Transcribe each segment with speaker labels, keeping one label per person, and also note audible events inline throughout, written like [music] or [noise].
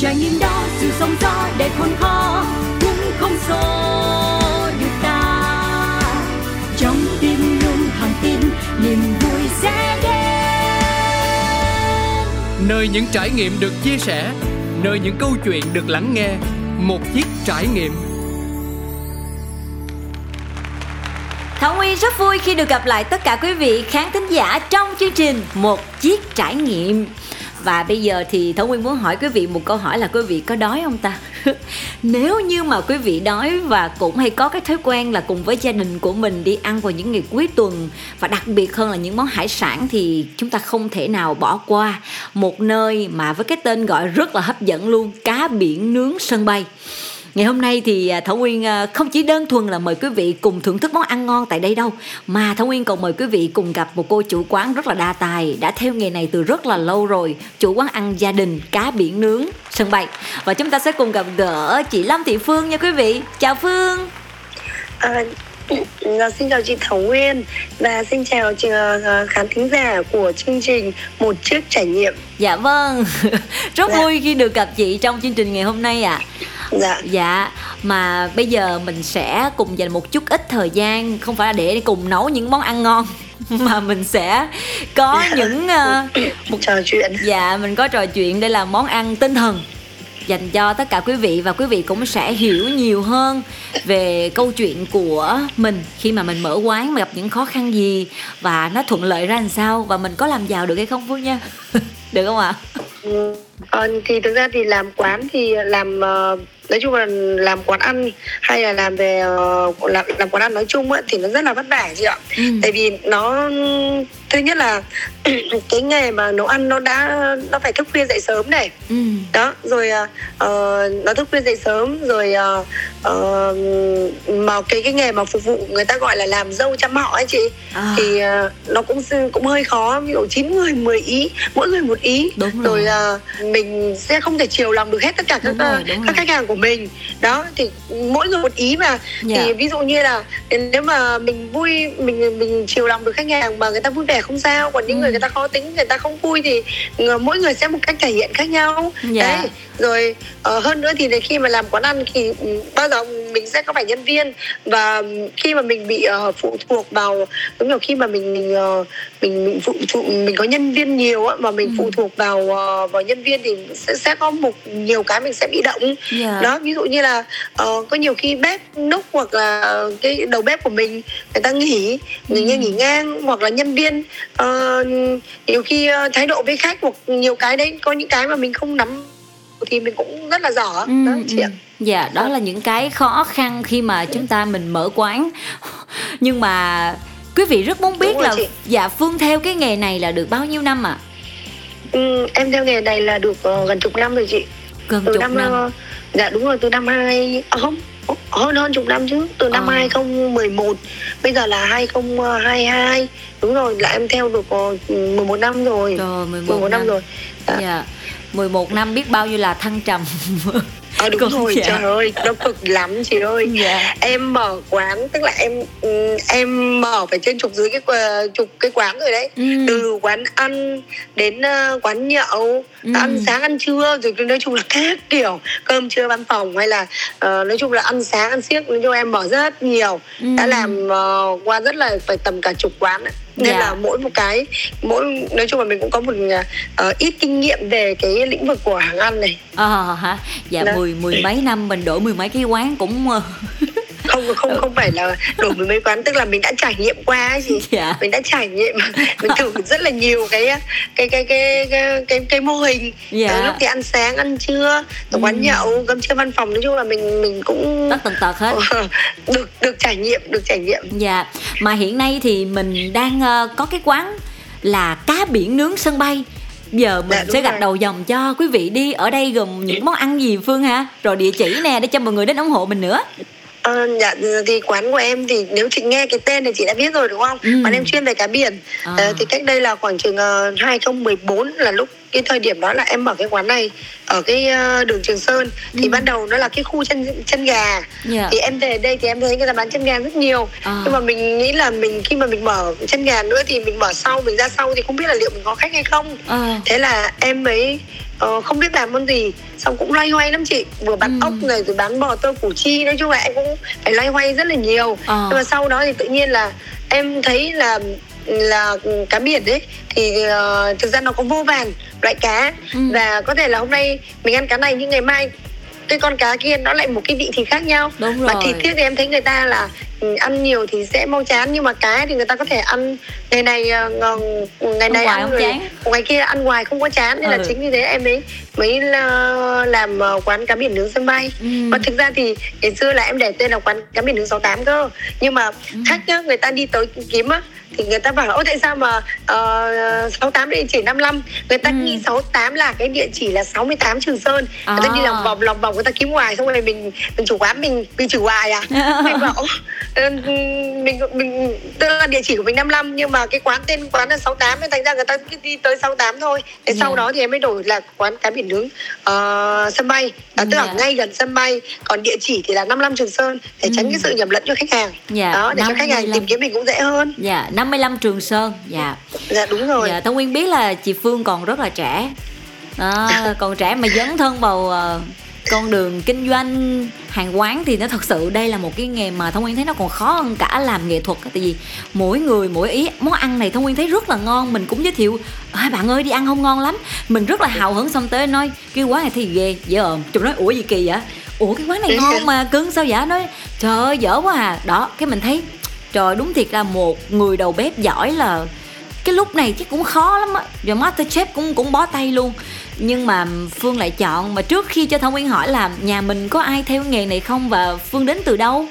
Speaker 1: trải nghiệm đó sự sóng gió đầy khôn khó cũng không xô được ta. Trong tim luôn thẳng tin niềm vui sẽ đến.
Speaker 2: Nơi những trải nghiệm được chia sẻ nơi những câu chuyện được lắng nghe một chiếc trải nghiệm.
Speaker 3: Thảo Nguyên rất vui khi được gặp lại tất cả quý vị khán thính giả trong chương trình Một Chiếc Trải Nghiệm và bây giờ thì Thảo Nguyên muốn hỏi quý vị một câu hỏi là quý vị có đói không ta? [laughs] Nếu như mà quý vị đói và cũng hay có cái thói quen là cùng với gia đình của mình đi ăn vào những ngày cuối tuần và đặc biệt hơn là những món hải sản thì chúng ta không thể nào bỏ qua một nơi mà với cái tên gọi rất là hấp dẫn luôn, cá biển nướng sân bay. Ngày hôm nay thì à, Thảo Nguyên à, không chỉ đơn thuần là mời quý vị cùng thưởng thức món ăn ngon tại đây đâu Mà Thảo Nguyên còn mời quý vị cùng gặp một cô chủ quán rất là đa tài Đã theo nghề này từ rất là lâu rồi Chủ quán ăn gia đình cá biển nướng sân bay. Và chúng ta sẽ cùng gặp gỡ chị Lâm Thị Phương nha quý vị. Chào Phương.
Speaker 4: À, xin chào chị Thảo Nguyên và xin chào chị, uh, khán thính giả của chương trình Một chiếc trải nghiệm.
Speaker 3: Dạ vâng, [laughs] rất dạ. vui khi được gặp chị trong chương trình ngày hôm nay ạ. À
Speaker 4: dạ
Speaker 3: dạ mà bây giờ mình sẽ cùng dành một chút ít thời gian không phải là để cùng nấu những món ăn ngon [laughs] mà mình sẽ có dạ. những uh,
Speaker 4: một trò chuyện
Speaker 3: dạ mình có trò chuyện đây là món ăn tinh thần dành cho tất cả quý vị và quý vị cũng sẽ hiểu nhiều hơn về câu chuyện của mình khi mà mình mở quán mà gặp những khó khăn gì và nó thuận lợi ra làm sao và mình có làm giàu được hay không Phương nha [laughs] được không ạ?
Speaker 4: Ừ. Ờ, thì thực ra thì làm quán thì làm uh, nói chung là làm quán ăn hay là làm về uh, làm làm quán ăn nói chung ấy, thì nó rất là vất vả chị ạ ừ. tại vì nó thứ nhất là [clears throat] cái nghề mà nấu ăn nó đã nó phải thức khuya dậy sớm này ừ. đó rồi uh, nó thức khuya dậy sớm rồi uh, uh, mà cái cái nghề mà phục vụ người ta gọi là làm dâu chăm họ ấy chị à. thì uh, nó cũng cũng hơi khó ví dụ chín người 10 ý mỗi người một ý
Speaker 3: đúng
Speaker 4: rồi, rồi uh, mình sẽ không thể chiều lòng được hết tất cả các rồi, uh, các khách hàng của mình đó thì mỗi người một ý mà yeah. thì dạ. ví dụ như là nếu mà mình vui mình mình chiều lòng được khách hàng mà người ta vui vẻ không sao còn những ừ. người người ta khó tính người ta không vui thì mỗi người sẽ một cách thể hiện khác nhau yeah. Dạ. đấy rồi uh, hơn nữa thì khi mà làm quán ăn thì ừ, bao giờ mình sẽ có phải nhân viên và khi mà mình bị uh, phụ thuộc vào đúng là khi mà mình mình uh, mình mình phụ, phụ mình có nhân viên nhiều á mà mình ừ. phụ thuộc vào uh, vào nhân viên thì sẽ sẽ có một nhiều cái mình sẽ bị động yeah. Dạ. đó ví dụ như là uh, có nhiều khi bếp núc hoặc là cái đầu bếp của mình người ta nghỉ người ừ. nghỉ ngang hoặc là nhân viên uh, nhiều khi uh, thái độ với khách hoặc nhiều cái đấy có những cái mà mình không nắm thì mình cũng rất là giỏi ừ, đó chị ạ
Speaker 3: ừ. Dạ đó là những cái khó khăn khi mà chúng ta mình mở quán [laughs] nhưng mà quý vị rất muốn biết là chị. dạ phương theo cái nghề này là được bao nhiêu năm ạ à?
Speaker 4: ừ, em theo nghề này là được uh, gần chục năm rồi chị
Speaker 3: gần từ chục năm, năm.
Speaker 4: Uh, dạ đúng rồi từ năm hai à, không hơn hơn chục năm chứ từ năm ờ. 2011 bây giờ là 2022 đúng rồi là em theo được uh, 11 năm rồi
Speaker 3: rồi 11, 11 năm. năm rồi dạ. dạ 11 năm biết bao nhiêu là thăng trầm [laughs]
Speaker 4: ờ đúng Còn rồi dạ. trời ơi nó cực lắm chị ơi dạ. em mở quán tức là em ừ, em mở phải trên chục dưới cái chục cái quán rồi đấy ừ. từ quán ăn đến uh, quán nhậu ừ. ăn sáng ăn trưa rồi nói chung là các kiểu cơm trưa văn phòng hay là uh, nói chung là ăn sáng ăn siếc nói chung em mở rất nhiều ừ. đã làm uh, qua rất là phải tầm cả chục quán ấy nên yeah. Dạ. là mỗi một cái mỗi nói chung là mình cũng có một uh, ít kinh nghiệm về cái lĩnh vực của hàng ăn này
Speaker 3: ờ à, hả dạ Đó. mười mười mấy năm mình đổi mười mấy cái quán cũng
Speaker 4: không không không phải là đổi mười mấy quán tức là mình đã trải nghiệm qua ấy gì dạ. mình đã trải nghiệm [laughs] mình thử rất là nhiều cái cái cái cái cái cái, cái mô hình. Dạ. lúc thì ăn sáng ăn trưa ở quán ừ. nhậu cơm trưa văn phòng nói chung là mình mình cũng
Speaker 3: tất tần tật hết. [laughs]
Speaker 4: được được trải nghiệm được trải nghiệm.
Speaker 3: Dạ. Mà hiện nay thì mình đang uh, có cái quán là cá biển nướng sân bay. Giờ mình dạ, sẽ gạch đầu dòng cho quý vị đi. Ở đây gồm những món ăn gì phương ha? Rồi địa chỉ nè để cho mọi người đến ủng hộ mình nữa
Speaker 4: À, dạ thì quán của em thì nếu chị nghe cái tên thì chị đã biết rồi đúng không? Ừ. Quán em chuyên về cá biển. À. À, thì cách đây là khoảng chừng uh, 2014 là lúc cái thời điểm đó là em mở cái quán này ở cái uh, đường Trường Sơn thì ừ. ban đầu nó là cái khu chân chân gà yeah. Dạ. thì em về đây thì em thấy người ta bán chân gà rất nhiều à. nhưng mà mình nghĩ là mình khi mà mình mở chân gà nữa thì mình mở sau mình ra sau thì không biết là liệu mình có khách hay không à. thế là em mới uh, không biết làm món gì xong cũng loay hoay lắm chị vừa bán ừ. ốc này rồi bán bò tơ củ chi nói chung là em cũng phải loay hoay rất là nhiều à. nhưng mà sau đó thì tự nhiên là em thấy là là cá biển đấy thì uh, thực ra nó có vô vàn loại cá ừ. và có thể là hôm nay mình ăn cá này nhưng ngày mai cái con cá kia nó lại một cái vị thịt khác nhau
Speaker 3: Đúng rồi.
Speaker 4: và thịt tiếc thì em thấy người ta là ăn nhiều thì sẽ mau chán nhưng mà cá thì người ta có thể ăn ngày này ờ, ngày này ăn rồi ngày kia ăn ngoài không có chán nên ừ. là chính vì thế em mới mới làm ờ, quán cá biển nướng sân bay ừ. và thực ra thì ngày xưa là em để tên là quán cá biển nướng 68 cơ nhưng mà ừ. khách nhá người ta đi tới kiếm á thì người ta bảo ô tại sao mà uh, 68 địa chỉ 55 người ta ừ. nghĩ 68 là cái địa chỉ là 68 Trường Sơn à. người ta đi lòng vòng lòng vòng người ta kiếm ngoài xong rồi mình mình chủ quán mình mình trừ hoài à [laughs] mình bảo mình mình tức là địa chỉ của mình 55 nhưng mà cái quán tên quán là 68 nên thành ra người ta cứ đi tới 68 thôi thế yeah. sau dạ. đó thì em mới đổi là quán cá biển nướng uh, sân bay đó, tức yeah. là dạ. ngay gần sân bay còn địa chỉ thì là 55 Trường Sơn để tránh ừ. cái sự nhầm lẫn cho khách hàng yeah. Dạ, đó để 55. cho khách hàng tìm kiếm mình cũng dễ hơn
Speaker 3: dạ yeah. 55 Trường Sơn dạ
Speaker 4: dạ đúng rồi
Speaker 3: dạ Thông Nguyên biết là chị Phương còn rất là trẻ à, [laughs] còn trẻ mà dấn thân vào uh, con đường kinh doanh hàng quán thì nó thật sự đây là một cái nghề mà thông nguyên thấy nó còn khó hơn cả làm nghệ thuật tại vì mỗi người mỗi ý món ăn này thông nguyên thấy rất là ngon. Mình cũng giới thiệu à, bạn ơi đi ăn không ngon lắm. Mình rất là hào hứng xong tới nói cái quán này thì ghê dễ chúng nói ủa gì kỳ vậy? Ủa cái quán này ngon mà cưng sao vậy? Nói trời ơi dở quá à. Đó cái mình thấy trời đúng thiệt là một người đầu bếp giỏi là cái lúc này chắc cũng khó lắm á. Rồi masterchef cũng cũng bó tay luôn nhưng mà phương lại chọn mà trước khi cho thông nguyên hỏi là nhà mình có ai theo nghề này không và phương đến từ đâu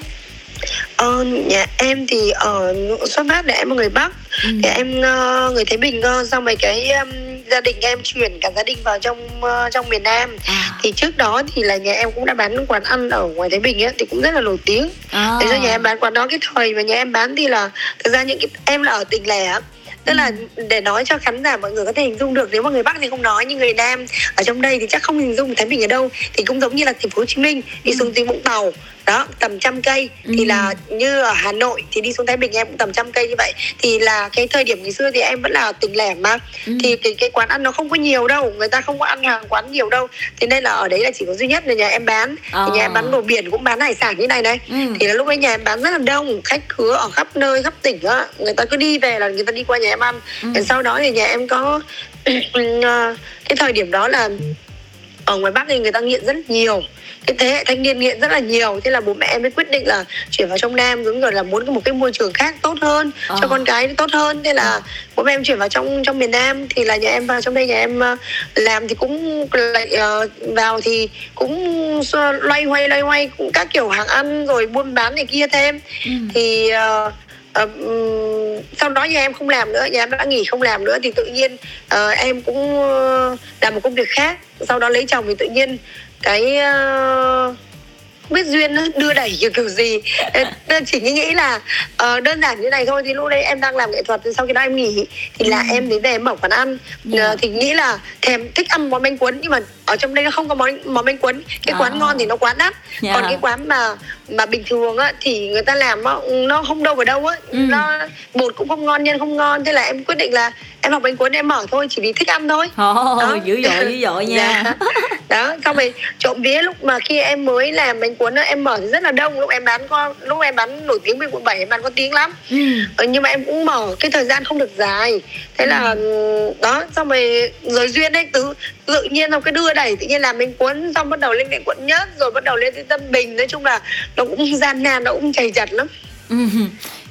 Speaker 4: Ờ, nhà em thì ở xuất phát là em là người Bắc ừ. thì em uh, người Thái Bình cơ xong rồi cái um, gia đình em chuyển cả gia đình vào trong uh, trong miền Nam à. thì trước đó thì là nhà em cũng đã bán quán ăn ở ngoài Thái Bình ấy thì cũng rất là nổi tiếng à. thế ra nhà em bán quán đó cái thời mà nhà em bán thì là thực ra những cái em là ở tỉnh lẻ tức là để nói cho khán giả mọi người có thể hình dung được nếu mà người bắc thì không nói nhưng người nam ở trong đây thì chắc không hình dung thấy mình ở đâu thì cũng giống như là thành phố hồ chí minh đi xuống tỉnh vũng tàu đó tầm trăm cây ừ. thì là như ở Hà Nội thì đi xuống Thái Bình em cũng tầm trăm cây như vậy thì là cái thời điểm ngày xưa thì em vẫn là tỉnh lẻ mà ừ. thì cái cái quán ăn nó không có nhiều đâu người ta không có ăn hàng quán nhiều đâu thì nên là ở đấy là chỉ có duy nhất là nhà em bán ờ. thì nhà em bán đồ biển cũng bán hải sản như này này ừ. thì là lúc ấy nhà em bán rất là đông khách khứa ở khắp nơi khắp tỉnh á người ta cứ đi về là người ta đi qua nhà em ăn ừ. sau đó thì nhà em có [clears throat] ờ, cái thời điểm đó là ở ngoài Bắc thì người ta nghiện rất nhiều cái thế hệ thanh niên nghiện rất là nhiều thế là bố mẹ em mới quyết định là chuyển vào trong nam giống rồi là muốn một cái môi trường khác tốt hơn à. cho con cái tốt hơn thế là bố mẹ em chuyển vào trong trong miền nam thì là nhà em vào trong đây nhà em uh, làm thì cũng lại uh, vào thì cũng loay hoay loay hoay cũng các kiểu hàng ăn rồi buôn bán này kia thêm ừ. thì uh, Uh, sau đó nhà em không làm nữa nhà em đã nghỉ không làm nữa thì tự nhiên uh, em cũng uh, làm một công việc khác sau đó lấy chồng thì tự nhiên cái uh, không biết duyên đưa đẩy kiểu kiểu gì đơn chỉ nghĩ là uh, đơn giản như này thôi thì lúc đấy em đang làm nghệ thuật sau khi đó em nghỉ thì là ừ. em đến về em mở quán ăn yeah. Dạ. uh, thì nghĩ là thèm thích ăn món bánh cuốn nhưng mà ở trong đây nó không có món món bánh cuốn cái quán à. ngon thì nó quá đắt yeah. Dạ. còn cái quán mà mà bình thường á thì người ta làm á nó không đâu vào đâu á ừ. nó bột cũng không ngon nhân không ngon thế là em quyết định là em học bánh cuốn em mở thôi chỉ vì thích ăn thôi
Speaker 3: oh, đó. dữ dội dữ dội nha [laughs]
Speaker 4: dạ. đó xong rồi trộm vía lúc mà khi em mới làm bánh cuốn đó, em mở thì rất là đông lúc em bán có lúc em bán nổi tiếng bên quận 7 em bán có tiếng lắm ừ. ừ. nhưng mà em cũng mở cái thời gian không được dài thế ừ. là đó xong rồi rồi duyên đấy tự tự nhiên xong cái đưa đẩy tự nhiên làm bánh cuốn xong bắt đầu lên đến quận nhất rồi bắt đầu lên đến tân bình nói chung là nó cũng gian nan nó cũng chảy chặt lắm ừ.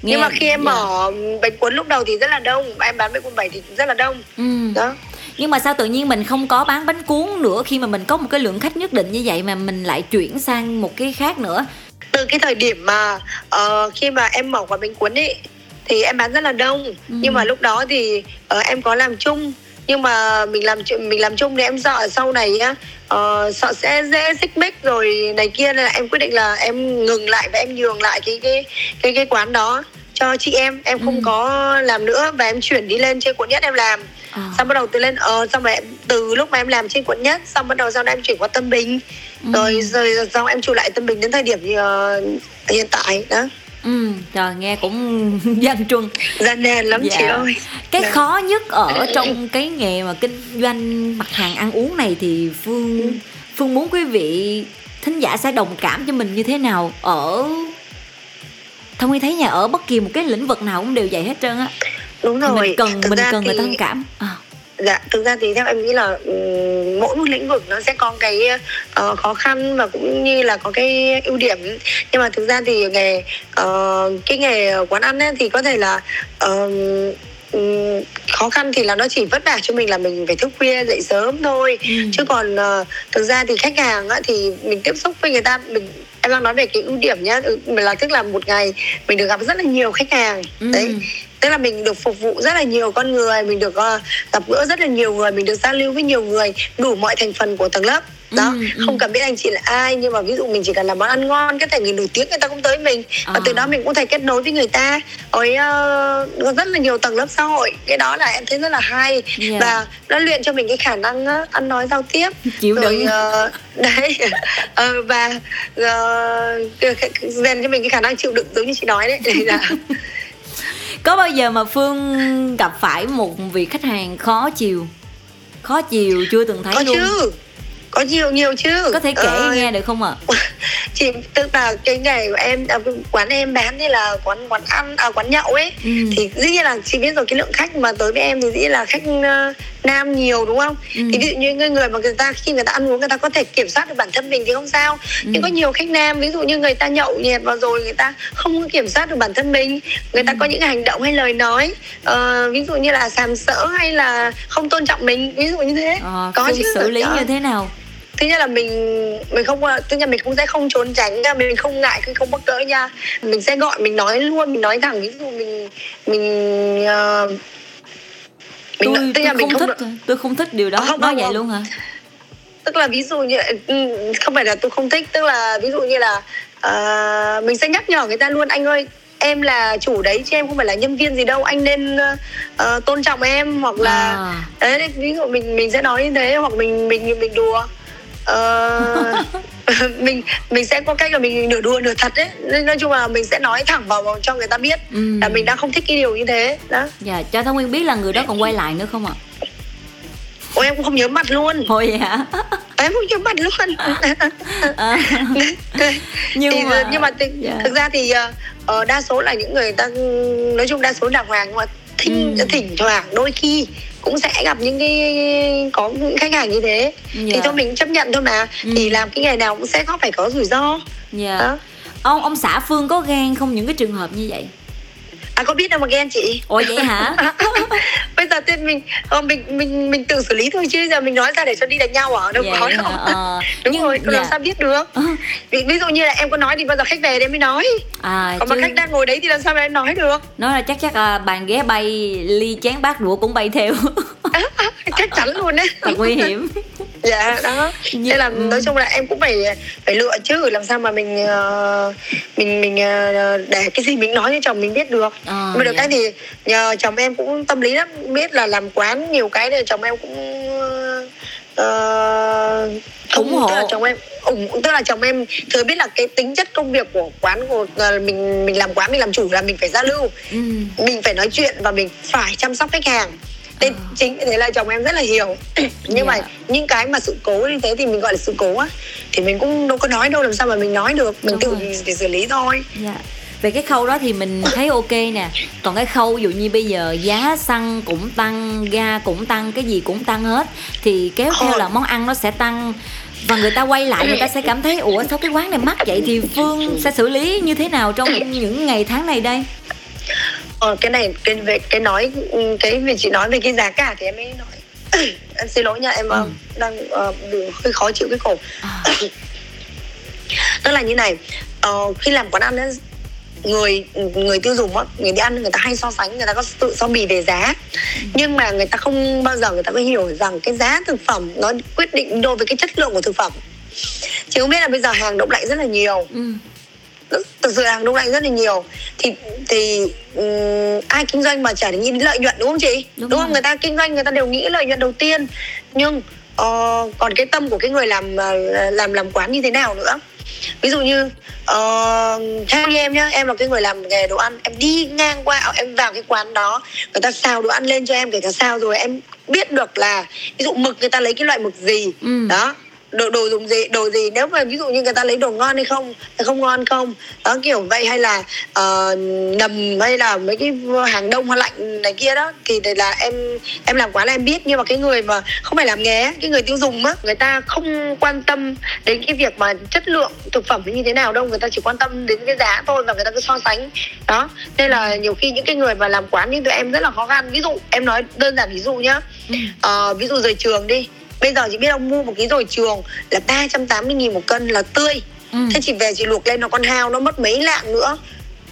Speaker 4: Nghe, nhưng mà khi em yeah. Dạ. mở bánh cuốn lúc đầu thì rất là đông em bán bánh cuốn bảy thì rất là đông ừ. đó
Speaker 3: nhưng mà sao tự nhiên mình không có bán bánh cuốn nữa khi mà mình có một cái lượng khách nhất định như vậy mà mình lại chuyển sang một cái khác nữa
Speaker 4: từ cái thời điểm mà uh, khi mà em mở quán bánh cuốn ấy thì em bán rất là đông ừ. nhưng mà lúc đó thì uh, em có làm chung nhưng mà mình làm mình làm chung thì em sợ sau này á uh, sợ sẽ dễ xích mích rồi này kia nên là em quyết định là em ngừng lại và em nhường lại cái cái cái cái quán đó cho chị em em không ừ. có làm nữa và em chuyển đi lên trên quận nhất em làm à. xong bắt đầu từ lên ờ xong rồi em, từ lúc mà em làm trên quận nhất xong bắt đầu sau đó em chuyển qua tâm bình ừ. rồi rồi xong em trụ lại tâm bình đến thời điểm uh, hiện tại đó
Speaker 3: Ừ, trời nghe cũng [laughs] gian truân
Speaker 4: gian nan lắm dạ. chị ơi
Speaker 3: cái dạ. khó nhất ở trong cái nghề mà kinh doanh mặt hàng ăn uống này thì phương ừ. phương muốn quý vị thính giả sẽ đồng cảm cho mình như thế nào ở thông nguyên thấy nhà ở bất kỳ một cái lĩnh vực nào cũng đều vậy hết trơn á
Speaker 4: đúng rồi
Speaker 3: mình cần mình cần thì... người ta thông cảm à
Speaker 4: dạ thực ra thì theo em nghĩ là um, mỗi một lĩnh vực nó sẽ có cái uh, khó khăn và cũng như là có cái ưu điểm nhưng mà thực ra thì nghề uh, cái nghề quán ăn ấy, thì có thể là uh, um, khó khăn thì là nó chỉ vất vả cho mình là mình phải thức khuya dậy sớm thôi ừ. chứ còn uh, thực ra thì khách hàng á, thì mình tiếp xúc với người ta mình em đang nói về cái ưu điểm nhá. Ừ, là tức là một ngày mình được gặp rất là nhiều khách hàng. Ừ. đấy tức là mình được phục vụ rất là nhiều con người mình được uh, gặp gỡ rất là nhiều người mình được giao lưu với nhiều người đủ mọi thành phần của tầng lớp đó ừ, ừ. không cần biết anh chị là ai nhưng mà ví dụ mình chỉ cần làm món ăn ngon cái thể người nổi tiếng người ta cũng tới mình. À. và từ đó mình cũng thể kết nối với người ta. Với uh, rất là nhiều tầng lớp xã hội. Cái đó là em thấy rất là hay. Yeah. Dạ. và nó luyện cho mình cái khả năng uh, ăn nói giao tiếp.
Speaker 3: Chịu đựng.
Speaker 4: uh, [laughs] đấy. Uh, và uh, rèn cho mình cái khả năng chịu đựng giống như chị nói đấy là [laughs] [laughs]
Speaker 3: có bao giờ mà phương gặp phải một vị khách hàng khó chiều? Khó chiều chưa từng thấy
Speaker 4: có
Speaker 3: luôn?
Speaker 4: chứ có nhiều nhiều chứ
Speaker 3: có thể kể ờ, nghe được không ạ à? [laughs]
Speaker 4: chị tức là cái ngày của em à, quán em bán như là quán quán ăn à, quán nhậu ấy ừ. thì dĩ nhiên là chị biết rồi cái lượng khách mà tới với em thì dĩ nhiên là khách uh, nam nhiều đúng không ừ. thì ví dụ như người người mà người ta khi người ta ăn uống người ta có thể kiểm soát được bản thân mình thì không sao ừ. nhưng có nhiều khách nam ví dụ như người ta nhậu nhẹt vào rồi người ta không kiểm soát được bản thân mình người ta ừ. có những hành động hay lời nói uh, ví dụ như là sàm sỡ hay là không tôn trọng mình ví dụ như thế
Speaker 3: à, có chứ xử lý đó. như thế nào
Speaker 4: thứ nhất là mình mình không thứ nhất mình cũng sẽ không trốn tránh nha mình không ngại khi không mắc cỡ nha mình sẽ gọi mình nói luôn mình nói thẳng ví dụ mình mình uh,
Speaker 3: mình tôi, tôi mình không, thích tôi không thích điều đó không, nói không, vậy không. luôn hả
Speaker 4: tức là ví dụ như ừ, không phải là tôi không thích tức là ví dụ như là uh, mình sẽ nhắc nhở người ta luôn anh ơi em là chủ đấy chứ em không phải là nhân viên gì đâu anh nên uh, tôn trọng em hoặc là à. đấy ví dụ mình mình sẽ nói như thế hoặc mình mình mình đùa uh, [laughs] mình mình sẽ có cách là mình nửa đùa nửa thật đấy nên nói chung là mình sẽ nói thẳng vào, vào cho người ta biết ừ. là mình đang không thích cái điều như thế đó
Speaker 3: dạ cho thông nguyên biết là người đó còn quay lại nữa không ạ
Speaker 4: Ôi em cũng không nhớ mặt luôn
Speaker 3: Ôi vậy hả?
Speaker 4: Em không nhớ mặt luôn [laughs] à. nhưng thì, mà nhưng mà thì, yeah. Dạ. thực ra thì uh, đa số là những người ta nói chung đa số đàng hoàng nhưng mà thỉnh, ừ. thỉnh thoảng đôi khi cũng sẽ gặp những cái có những khách hàng như thế yeah. thì dạ. thôi mình chấp nhận thôi mà ừ. thì làm cái nghề nào cũng sẽ có phải có rủi ro yeah.
Speaker 3: Dạ. đó. ông ông xã phương có ghen không những cái trường hợp như vậy
Speaker 4: à có biết đâu mà ghen chị.
Speaker 3: Ủa vậy hả? [laughs]
Speaker 4: Bây giờ thì mình ờ, mình mình mình tự xử lý thôi chứ. Giờ mình nói ra để cho đi đánh nhau à? Đâu có đâu. Ờ. [laughs] đúng Nhưng, rồi dạ. làm sao biết được? Ờ. ví, ví dụ như là em có nói thì bao giờ khách về em mới nói. À, còn chứ... mà khách đang ngồi đấy thì làm sao mà em nói được?
Speaker 3: Nói là chắc chắc là bàn ghế bay ly chén bát đũa cũng bay theo. [laughs]
Speaker 4: Chắc chắn luôn đấy
Speaker 3: thật nguy hiểm
Speaker 4: dạ đó nên là ừ. nói chung là em cũng phải phải lựa chứ làm sao mà mình uh, mình mình uh, để cái gì mình nói cho chồng mình biết được à, mà được dạ. cái thì nhờ chồng em cũng tâm lý lắm biết là làm quán nhiều cái thì chồng em cũng uh, ủng hộ tức là chồng em ủng tức là chồng em thừa biết là cái tính chất công việc của quán của mình mình làm quán mình làm chủ là mình phải giao lưu ừ. mình phải nói chuyện và mình phải chăm sóc khách hàng à. chính thế là chồng em rất là hiểu [clears throat] nhưng yeah. mà dạ. những cái mà sự cố như thế thì mình gọi là sự cố á thì mình cũng đâu có nói đâu làm sao mà mình nói được mình Đúng tự rồi. để xử lý thôi
Speaker 3: yeah dạ. về cái khâu đó thì mình thấy ok nè còn cái khâu dụ như bây giờ giá xăng cũng tăng ga cũng tăng cái gì cũng tăng hết thì kéo theo là món ăn nó sẽ tăng và người ta quay lại người ta sẽ cảm thấy ủa sao cái quán này mắc vậy thì phương sẽ xử lý như thế nào trong [clears throat] những ngày tháng này đây
Speaker 4: ờ, cái này cái về cái nói cái việc chị nói về cái giá cả thì em mới nói [coughs] em xin lỗi nha em ừ. đang uh, hơi khó chịu cái cổ à. [coughs] tức là như này uh, khi làm quán ăn ấy, người người tiêu dùng á người đi ăn người ta hay so sánh người ta có tự so bì về giá ừ. nhưng mà người ta không bao giờ người ta có hiểu rằng cái giá thực phẩm nó quyết định đối với cái chất lượng của thực phẩm chị không biết là bây giờ hàng đông lạnh rất là nhiều ừ thực sự hàng đông lạnh rất là nhiều. Thì thì um, ai kinh doanh mà chả nghĩ đến lợi nhuận đúng không chị? Đúng, đúng không? người ta kinh doanh người ta đều nghĩ lợi nhuận đầu tiên. Nhưng uh, còn cái tâm của cái người làm uh, làm làm quán như thế nào nữa? Ví dụ như uh, theo như em nhá em là cái người làm nghề đồ ăn. Em đi ngang qua em vào cái quán đó người ta xào đồ ăn lên cho em kể cả sao rồi em biết được là ví dụ mực người ta lấy cái loại mực gì. Ừ. đó đồ đồ dùng gì đồ gì nếu mà ví dụ như người ta lấy đồ ngon hay không hay không ngon không? Đó kiểu vậy hay là uh, nầm hay là mấy cái hàng đông hoa lạnh này kia đó thì là em em làm quán là em biết. Nhưng mà cái người mà không phải làm nghề cái người tiêu dùng á người ta không quan tâm đến cái việc mà chất lượng thực phẩm như thế nào đâu. Người ta chỉ quan tâm đến cái giá thôi và người ta cứ so sánh. Đó nên là nhiều khi những cái người mà làm quán như tụi em rất là khó khăn. Ví dụ em nói đơn giản ví dụ nhá. Uh, ví dụ rời trường đi bây giờ chị biết ông mua một ký dồi trường là 380 nghìn một cân là tươi. Ừ. thế chị về chị luộc lên nó con hao nó mất mấy lạng nữa.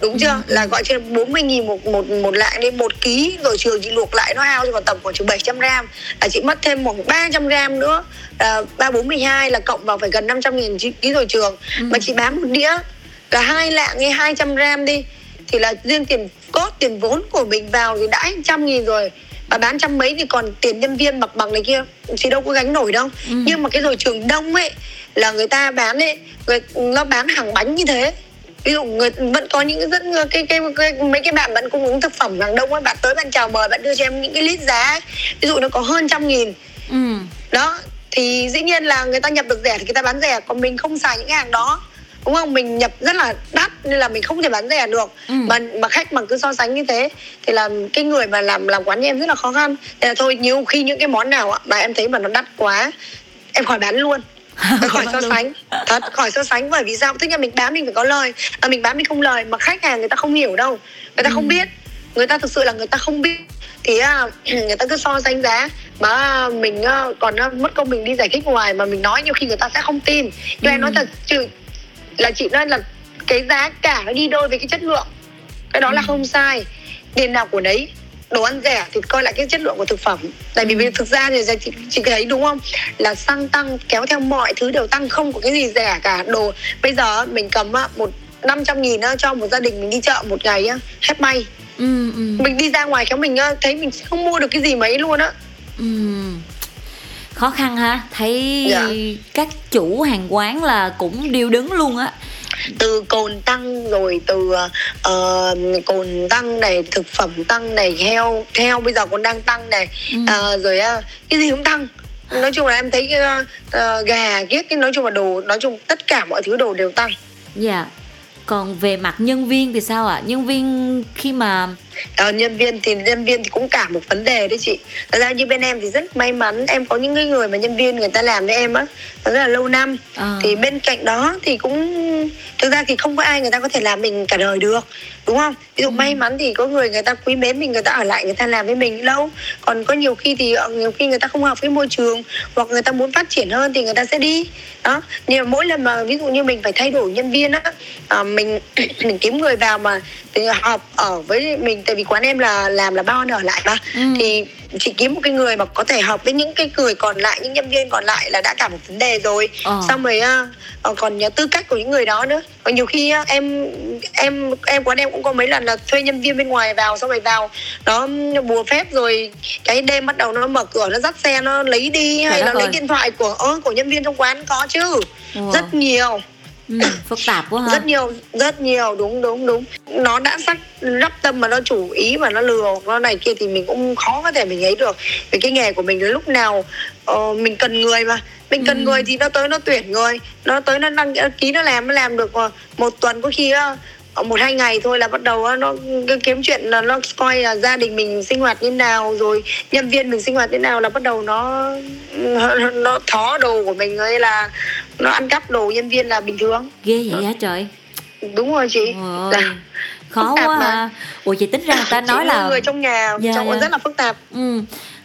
Speaker 4: Đúng chưa? Ừ. là gọi trên 40 nghìn một một một lạng đi một ký rồi trường chị luộc lại nó hao cho còn tầm khoảng chừng 700 gram. Là chị mất thêm khoảng 300 gram nữa. Là ba bốn mươi hai là cộng vào phải gần 500 nghìn ký rồi trường. Ừ. mà chị bán một đĩa cả hai lạng hay 200 gram đi thì là riêng tiền cốt tiền vốn của mình vào thì đã trăm nghìn rồi và bán trăm mấy thì còn tiền nhân viên mặc bằng này kia chị đâu có gánh nổi đâu. Ừ. nhưng mà cái rồi trường đông ấy là người ta bán ấy người, nó bán hàng bánh như thế. Ví dụ người vẫn có những rất cái, cái, cái mấy cái bạn vẫn cung ứng thực phẩm hàng đông ấy bạn tới bạn chào mời bạn đưa cho em những cái lít giá ví dụ nó có hơn trăm nghìn. Ừ. đó thì dĩ nhiên là người ta nhập được rẻ thì người ta bán rẻ còn mình không xài những cái hàng đó đúng không? Mình nhập rất là đắt nên là mình không thể bán rẻ được. Ừ. mà mà khách mà cứ so sánh như thế thì là cái người mà làm làm quán như em rất là khó khăn. Nên là thôi nhiều khi những cái món nào mà em thấy mà nó đắt quá em khỏi bán luôn. [laughs] Khỏi so sánh. Thật khỏi so sánh bởi vì sao? Tức là mình bán mình phải có lời. À, mình bán mình không lời mà khách hàng người ta không hiểu đâu. Người ta ừ. không biết. Người ta thực sự là người ta không biết. Thì uh, [clears throat] người ta cứ so sánh giá. Mà mình uh, còn mất công mình đi giải thích ngoài mà mình nói nhiều khi người ta sẽ không tin. Nhưng ừ. em nói thật chứ là chị nói là cái giá cả nó đi đôi với cái chất lượng. Cái đó ừ. là không sai. Tiền nào của đấy đồ ăn rẻ thì coi lại cái chất lượng của thực phẩm. Tại vì ừ. thực ra thì chị, chị thấy đúng không? Là xăng tăng kéo theo mọi thứ đều tăng không có cái gì rẻ cả. Đồ bây giờ mình cầm một 500 nghìn cho một gia đình mình đi chợ một ngày hết may. Ừ, ừ. mình đi ra ngoài kéo mình thấy mình không mua được cái gì mấy luôn á. Ừ
Speaker 3: khó khăn ha thấy dạ. các chủ hàng quán là cũng điêu đứng luôn á
Speaker 4: từ cồn tăng rồi từ uh, cồn tăng này thực phẩm tăng này heo heo bây giờ còn đang tăng này ừ. uh, rồi uh, cái gì cũng tăng nói chung là em thấy uh, uh, gà ghét cái nói chung là đồ nói chung tất cả mọi thứ đồ đều tăng
Speaker 3: dạ yeah còn về mặt nhân viên thì sao ạ à? nhân viên khi mà
Speaker 4: à, nhân viên thì nhân viên thì cũng cả một vấn đề đấy chị. Thật ra như bên em thì rất may mắn em có những người mà nhân viên người ta làm với em á rất là lâu năm. À. thì bên cạnh đó thì cũng thực ra thì không có ai người ta có thể làm mình cả đời được đúng không? Ví dụ ừ. may mắn thì có người người ta quý mến mình người ta ở lại người ta làm với mình lâu. Còn có nhiều khi thì ờ, nhiều khi người ta không hợp với môi trường hoặc người ta muốn phát triển hơn thì người ta sẽ đi. Đó nhưng mà mỗi lần mà ví dụ như mình phải thay đổi nhân viên á à, mình [clears throat] mình kiếm người vào mà học ở với mình tại vì quán em là làm là bao ở lại mà. Ừ. thì chị kiếm một cái người mà có thể hợp với những cái người còn lại những nhân viên còn lại là đã cả một vấn đề rồi. Ờ. xong rồi uh, còn nhớ tư cách của những người đó nữa. Và nhiều khi uh, em em em quán em cũng có mấy lần là thuê nhân viên bên ngoài vào xong rồi vào nó bùa phép rồi cái đêm bắt đầu nó mở cửa nó dắt xe nó lấy đi hay là lấy điện thoại của ơ của nhân viên trong quán. Có chứ. Wow. rất nhiều
Speaker 3: Ừ, phức tạp quá ha.
Speaker 4: Rất nhiều rất nhiều đúng đúng đúng. Nó đã sắc rắp tâm mà nó chủ ý mà nó lừa nó này kia thì mình cũng khó có thể mình ấy được. Vì cái nghề của mình là lúc nào uh, mình cần người mà. Mình cần ừ. người thì nó tới nó tuyển người. Nó tới nó đăng ký nó làm nó làm được một tuần có khi một hai ngày thôi là bắt đầu nó kiếm chuyện là nó coi là gia đình mình sinh hoạt như nào rồi nhân viên mình sinh hoạt thế nào là bắt đầu nó [laughs] nó thó đồ của mình hay là nó ăn cắp đồ nhân viên là bình thường.
Speaker 3: Ghê vậy hả trời?
Speaker 4: Đúng rồi chị.
Speaker 3: Là [laughs] khó quá à. ủa chị tính ra người ta nói là
Speaker 4: người trong nhà dạ, trong dạ. rất là phức tạp.
Speaker 3: Ừ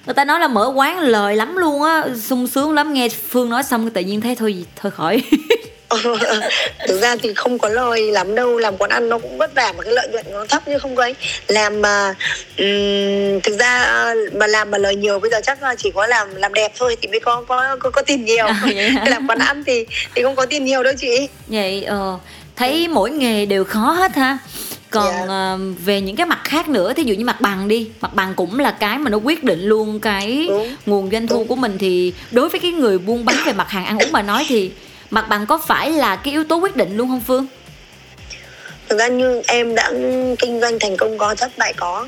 Speaker 3: người ta nói là mở quán lời lắm luôn á sung sướng lắm nghe phương nói xong tự nhiên thấy thôi thôi khỏi [laughs] [laughs]
Speaker 4: thực ra thì không có lời lắm đâu làm quán ăn nó cũng vất vả mà cái lợi nhuận nó thấp như không có ấy làm mà um, thực ra mà làm mà lời nhiều bây giờ chắc là chỉ có làm làm đẹp thôi thì mới có có có, có tiền nhiều à, [laughs] làm quán ăn thì thì không có tiền nhiều đâu chị
Speaker 3: vậy ờ thấy mỗi nghề đều khó hết ha còn yeah. Dạ. uh, về những cái mặt khác nữa thí dụ như mặt bằng đi mặt bằng cũng là cái mà nó quyết định luôn cái Đúng. nguồn doanh thu Đúng. của mình thì đối với cái người buôn bán về mặt hàng ăn uống mà nói thì mặt bằng có phải là cái yếu tố quyết định luôn không phương?
Speaker 4: Thực ra như em đã kinh doanh thành công có thất bại có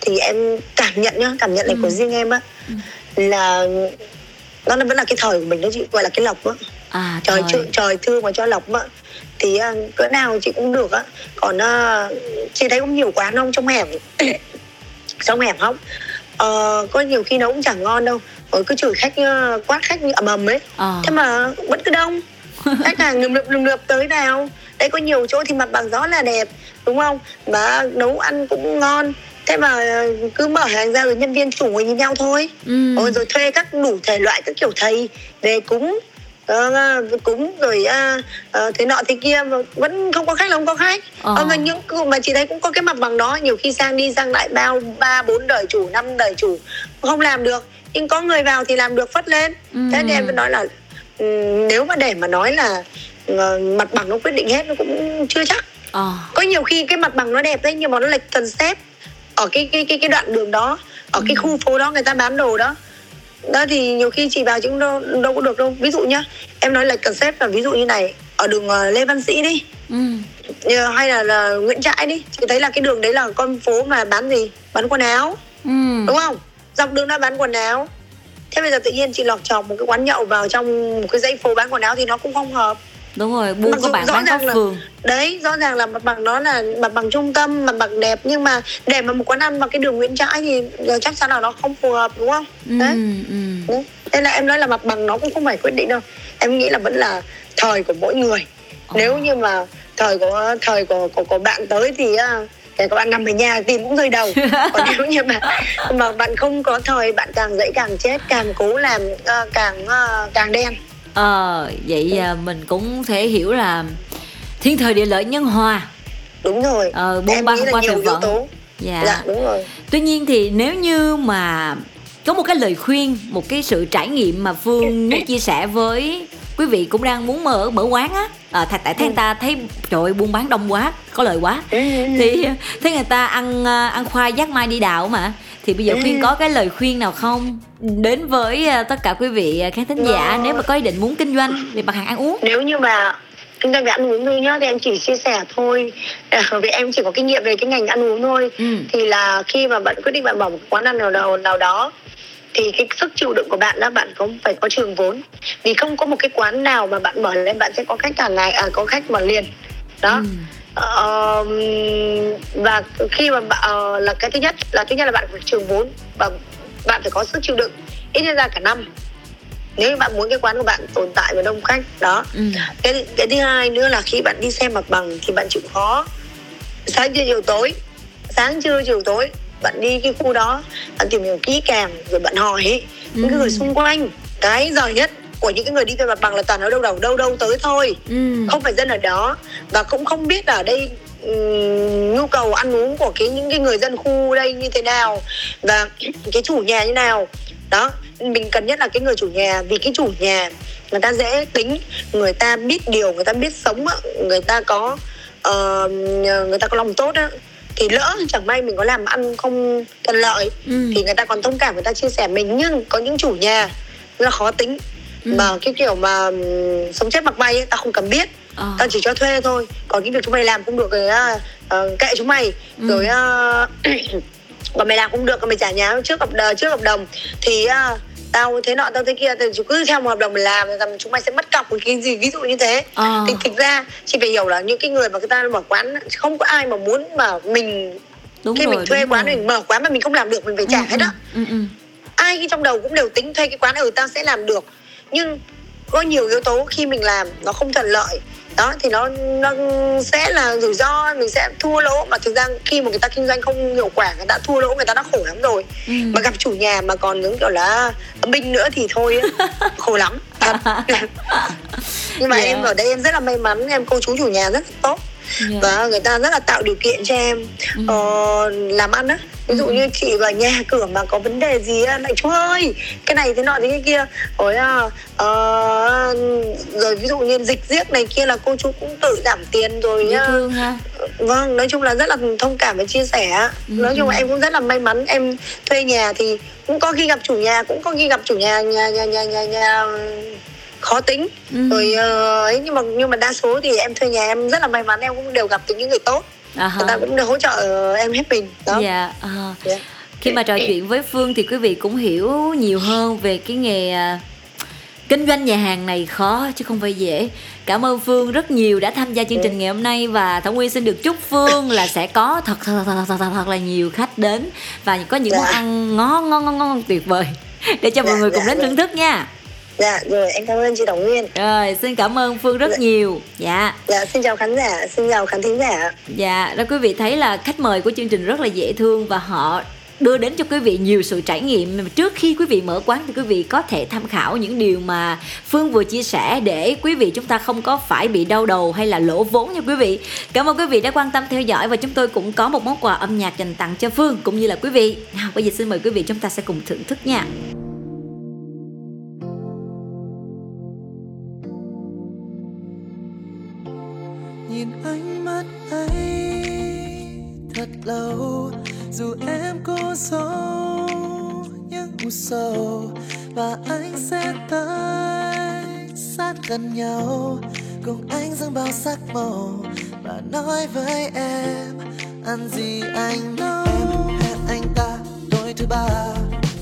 Speaker 4: thì em cảm nhận nhá cảm nhận này ừ. của riêng em á ừ. là nó vẫn là cái thời của mình đó chị gọi là cái lộc á. À, trời trời, trời thương mà cho lộc á. Thì uh, cỡ nào chị cũng được á. Còn uh, chị thấy cũng nhiều quán không trong hẻm. [coughs] Trong hẻm không. Uh, có nhiều khi nó cũng chẳng ngon đâu. Rồi cứ chửi khách uh, quát khách như ầm ầm ấy. À. thế mà vẫn cứ đông khách hàng lườm lượp lườm lượp tới nào. Đây có nhiều chỗ thì mặt bằng rõ là đẹp đúng không? Mà nấu ăn cũng ngon. Thế mà cứ mở hàng ra rồi nhân viên chủ nhìn nhau thôi. Ừ. rồi, rồi thuê các đủ thể loại các kiểu thầy. Về cúng uh, cúng rồi uh, uh, thế nọ thế kia. Mà vẫn không có khách là không có khách. Ờ. uh, mà những mà chị thấy cũng có cái mặt bằng đó. Nhiều khi sang đi sang lại bao ba bốn đời chủ năm đời chủ không làm được. Nhưng có người vào thì làm được phất lên. Ừ. thế nên em nói là nếu mà để mà nói là uh, mặt bằng nó quyết định hết nó cũng chưa chắc ờ. có nhiều khi cái mặt bằng nó đẹp đấy nhưng mà nó lệch concept ở cái cái cái cái đoạn đường đó ở ừ. cái khu phố đó người ta bán đồ đó đó thì nhiều khi chị vào chứ đâu đâu có được đâu ví dụ nhá em nói là concept là ví dụ như này ở đường ờ, lê văn sĩ đi ừ. hay là, là nguyễn trãi đi chị thấy là cái đường đấy là con phố mà bán gì bán quần áo ừ. đúng không dọc đường đó bán quần áo thế bây giờ tự nhiên chị lọc chọc một cái quán nhậu vào trong một cái dãy phố bán quần áo thì nó cũng không hợp.
Speaker 3: Đúng rồi buôn có bạn bán góc phường.
Speaker 4: Đấy rõ ràng là mặt bằng đó là mặt bằng trung tâm mặt bằng đẹp nhưng mà để mà một quán ăn vào cái đường Nguyễn Trãi thì chắc chắn là nó không phù hợp đúng không? Ừ, đấy. ừ. nên là em nói là mặt bằng nó cũng không phải quyết định đâu. Em nghĩ là vẫn là thời của mỗi người. Oh. nếu như mà thời của thời của của, của bạn tới thì để các bạn nằm ở nhà tìm cũng rơi đầu. [laughs] Còn nếu như mà mà bạn không có thời bạn càng dễ càng chết càng cố làm uh, càng uh, càng đen.
Speaker 3: Ờ vậy à, mình cũng thể hiểu là thiên thời địa lợi nhân hòa.
Speaker 4: Đúng rồi.
Speaker 3: Ờ buôn ba qua thời vận.
Speaker 4: dạ. dạ đúng rồi.
Speaker 3: Tuy nhiên thì nếu như mà có một cái lời khuyên một cái sự trải nghiệm mà phương muốn chia sẻ với quý vị cũng đang muốn mở mở quán á. À, tại tại thấy người ta thấy trời ơi, buôn bán đông quá có lời quá. Ừ, ừ, ừ. thì thấy người ta ăn à, ăn khoai giác mai đi đạo mà. Thì bây giờ khuyên có cái lời khuyên nào không? Đến với à, tất cả quý vị khán thính giả nếu mà có ý định muốn kinh doanh về mặt hàng ăn uống.
Speaker 4: Nếu như mà kinh doanh về ăn uống thôi nhá thì em chỉ chia sẻ thôi. Vì em chỉ có kinh nghiệm về cái ngành ăn uống thôi. Ừ. thì là khi mà bạn quyết định bạn mở một quán ăn nào nào, nào đó thì cái sức chịu đựng của bạn là bạn cũng phải có trường vốn. Vì không có một cái quán nào mà bạn mở lên bạn sẽ có khách cả ngày à, có khách mà liền. Đó. Ừ. Uh, và khi mà uh, là cái thứ nhất là thứ nhất là bạn phải trường vốn và bạn phải có sức chịu đựng ít nhất ra cả năm. Nếu bạn muốn cái quán của bạn tồn tại với đông khách đó. Ừ. cái cái thứ hai nữa là khi bạn đi xem mặt bằng thì bạn chịu khó. Sáng trưa chiều tối sáng trưa chiều tối bạn đi cái khu đó bạn tìm hiểu kỹ càng rồi bạn hỏi những ừ. người xung quanh. Cái giỏi nhất của những cái người đi thuê mặt bằng là toàn ở đâu đầu đâu đâu tới thôi. Ừ. không phải dân ở đó. Và cũng không biết ở đây um, nhu cầu ăn uống của cái những cái người dân khu đây như thế nào và cái chủ nhà như nào. Đó mình cần nhất là cái người chủ nhà vì cái chủ nhà người ta dễ tính người ta biết điều người ta biết sống người ta có uh, người ta có lòng tốt á thì lỡ chẳng may mình có làm ăn không thuận lợi ừ. thì người ta còn thông cảm người ta chia sẻ mình nhưng có những chủ nhà là khó tính ừ. mà cái kiểu mà um, sống chết mặc bay ấy, tao không cần biết à. tao chỉ cho thuê thôi còn cái việc chúng mày làm không được thì uh, kệ chúng mày ừ. rồi uh, [clears throat] còn mày làm không được còn mày trả nhà trước hợp trước hợp đồng thì uh, tao thế nọ tao thế kia thì chú cứ theo một hợp đồng mình làm rằng chúng mày sẽ mất cọc cái gì ví dụ như thế à. thì thực ra chị phải hiểu là những cái người mà người ta mở quán không có ai mà muốn mà mình đúng khi rồi, mình thuê quán rồi. mình mở quán mà mình không làm được mình phải trả ừ, hết đó ừ, ừ, ừ. ai khi trong đầu cũng đều tính thuê cái quán ở ừ, tao sẽ làm được nhưng có nhiều yếu tố khi mình làm nó không thuận lợi đó thì nó nó sẽ là rủi ro mình sẽ thua lỗ mà thực ra khi mà người ta kinh doanh không hiệu quả người ta thua lỗ người ta đã khổ lắm rồi ừ. mà gặp chủ nhà mà còn những kiểu là binh nữa thì thôi [laughs] khổ lắm [laughs] nhưng mà yeah. Dạ. em ở đây em rất là may mắn em cô chú chủ nhà rất tốt yeah. Dạ. và người ta rất là tạo điều kiện cho em ừ. uh, làm ăn á ví dụ ừ. như chị vào nhà cửa mà có vấn đề gì á lại chú ơi cái này thế nọ thế cái kia rồi à, uh, rồi ví dụ như dịch giết này kia là cô chú cũng tự giảm tiền rồi nhá vâng nói chung là rất là thông cảm và chia sẻ ừ. nói chung là em cũng rất là may mắn em thuê nhà thì cũng có khi gặp chủ nhà cũng có khi gặp chủ nhà nhà nhà nhà nhà, nhà khó tính ừ. rồi uh, ấy nhưng mà nhưng mà đa số thì em thuê nhà em rất là may mắn em cũng đều gặp được những người tốt uh-huh. người ta cũng được hỗ trợ em hết mình đó
Speaker 3: dạ yeah, uh-huh. yeah. khi mà trò chuyện với phương thì quý vị cũng hiểu nhiều hơn về cái nghề uh, kinh doanh nhà hàng này khó chứ không phải dễ cảm ơn phương rất nhiều đã tham gia chương trình ngày hôm nay và thảo nguyên xin được chúc phương là sẽ có thật thật thật thật, thật, thật là nhiều khách đến và có những món dạ. ăn ngon ngon ngon ngon tuyệt vời để cho mọi dạ, người cùng dạ, đến thưởng thức nha
Speaker 4: dạ rồi em cảm ơn chị Đồng Nguyên
Speaker 3: rồi xin cảm ơn Phương rất dạ. nhiều dạ
Speaker 4: dạ xin chào khán giả xin chào khán thính giả
Speaker 3: dạ đó quý vị thấy là khách mời của chương trình rất là dễ thương và họ đưa đến cho quý vị nhiều sự trải nghiệm trước khi quý vị mở quán thì quý vị có thể tham khảo những điều mà Phương vừa chia sẻ để quý vị chúng ta không có phải bị đau đầu hay là lỗ vốn nha quý vị. Cảm ơn quý vị đã quan tâm theo dõi và chúng tôi cũng có một món quà âm nhạc dành tặng cho Phương cũng như là quý vị. Nào bây giờ xin mời quý vị chúng ta sẽ cùng thưởng thức nha.
Speaker 5: Lâu dù em có giấu những u sầu, và anh sẽ tới sát gần nhau cùng anh dâng bao sắc màu và nói với em, ăn gì anh nấu, em hẹn anh ta, tối thứ ba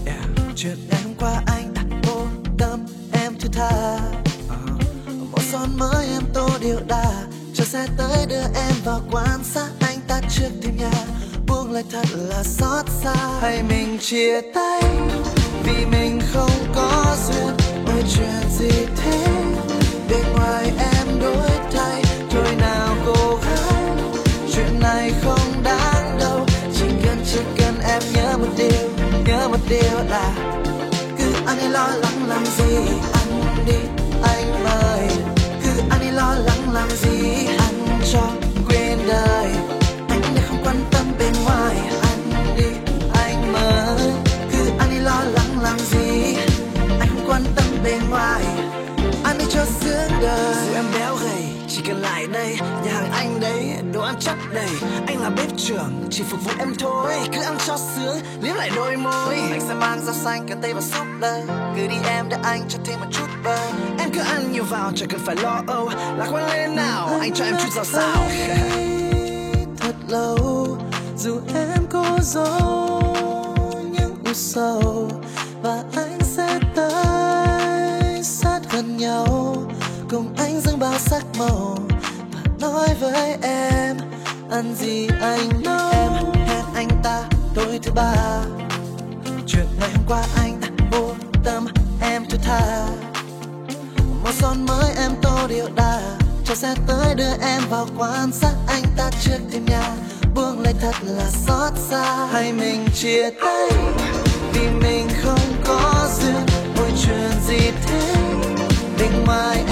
Speaker 5: yeah. chuyện em qua anh đặt vô tâm em thứ tha uh-huh. một son mới em tô điệu đà xe tới đưa em vào quan sát. Anh ta trước thêm nhà, buông lời thật là xót xa. Hay mình chia tay vì mình không có duyên ôi chuyện gì thế? Bên ngoài em đổi thay, thôi nào cô gái chuyện này không đáng đâu, chỉ cần chỉ cần em nhớ một điều, nhớ một điều là cứ anh ấy lo lắng làm gì, anh đi, anh mời. Cứ anh ấy lo lắng làm gì cho quên đời. Anh đã không quan tâm bên ngoài. Anh đi, anh mới cứ anh đi lo lắng làm gì? Anh không quan tâm bên ngoài. Anh đi cho sướng đời. Dù em béo gầy chỉ cần lại đây, Nhà hàng anh đấy, đồ ăn chắc đầy. Anh là bếp trưởng, chỉ phục vụ em thôi. Cứ ăn cho sướng, liếm lại đôi môi. Anh sẽ mang rau xanh, cà tây và súp lơ Cứ đi em, để anh cho thêm một chút bơ. Em cứ ăn nhiều vào chẳng cần phải lo âu. Lạc quan lên nào, anh cho em chút rau xào. Thật lâu, dù em có giấu những u sầu, và anh sẽ tới sát gần nhau. Cùng anh sắc màu và nói với em, ăn gì anh nấu em, hẹn anh ta tối thứ ba. Chuyện ngày hôm qua anh đã vô tâm, em thứ tha. Một son mới em tô điệu đà cho xe tới đưa em vào quan sát. Anh ta trước thêm nhà, buông lại thật là xót xa. Hay mình chia tay vì mình không có duyên ôi chuyện gì thế? Bên ngoài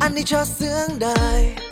Speaker 5: anh đi cho sướng đời.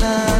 Speaker 3: love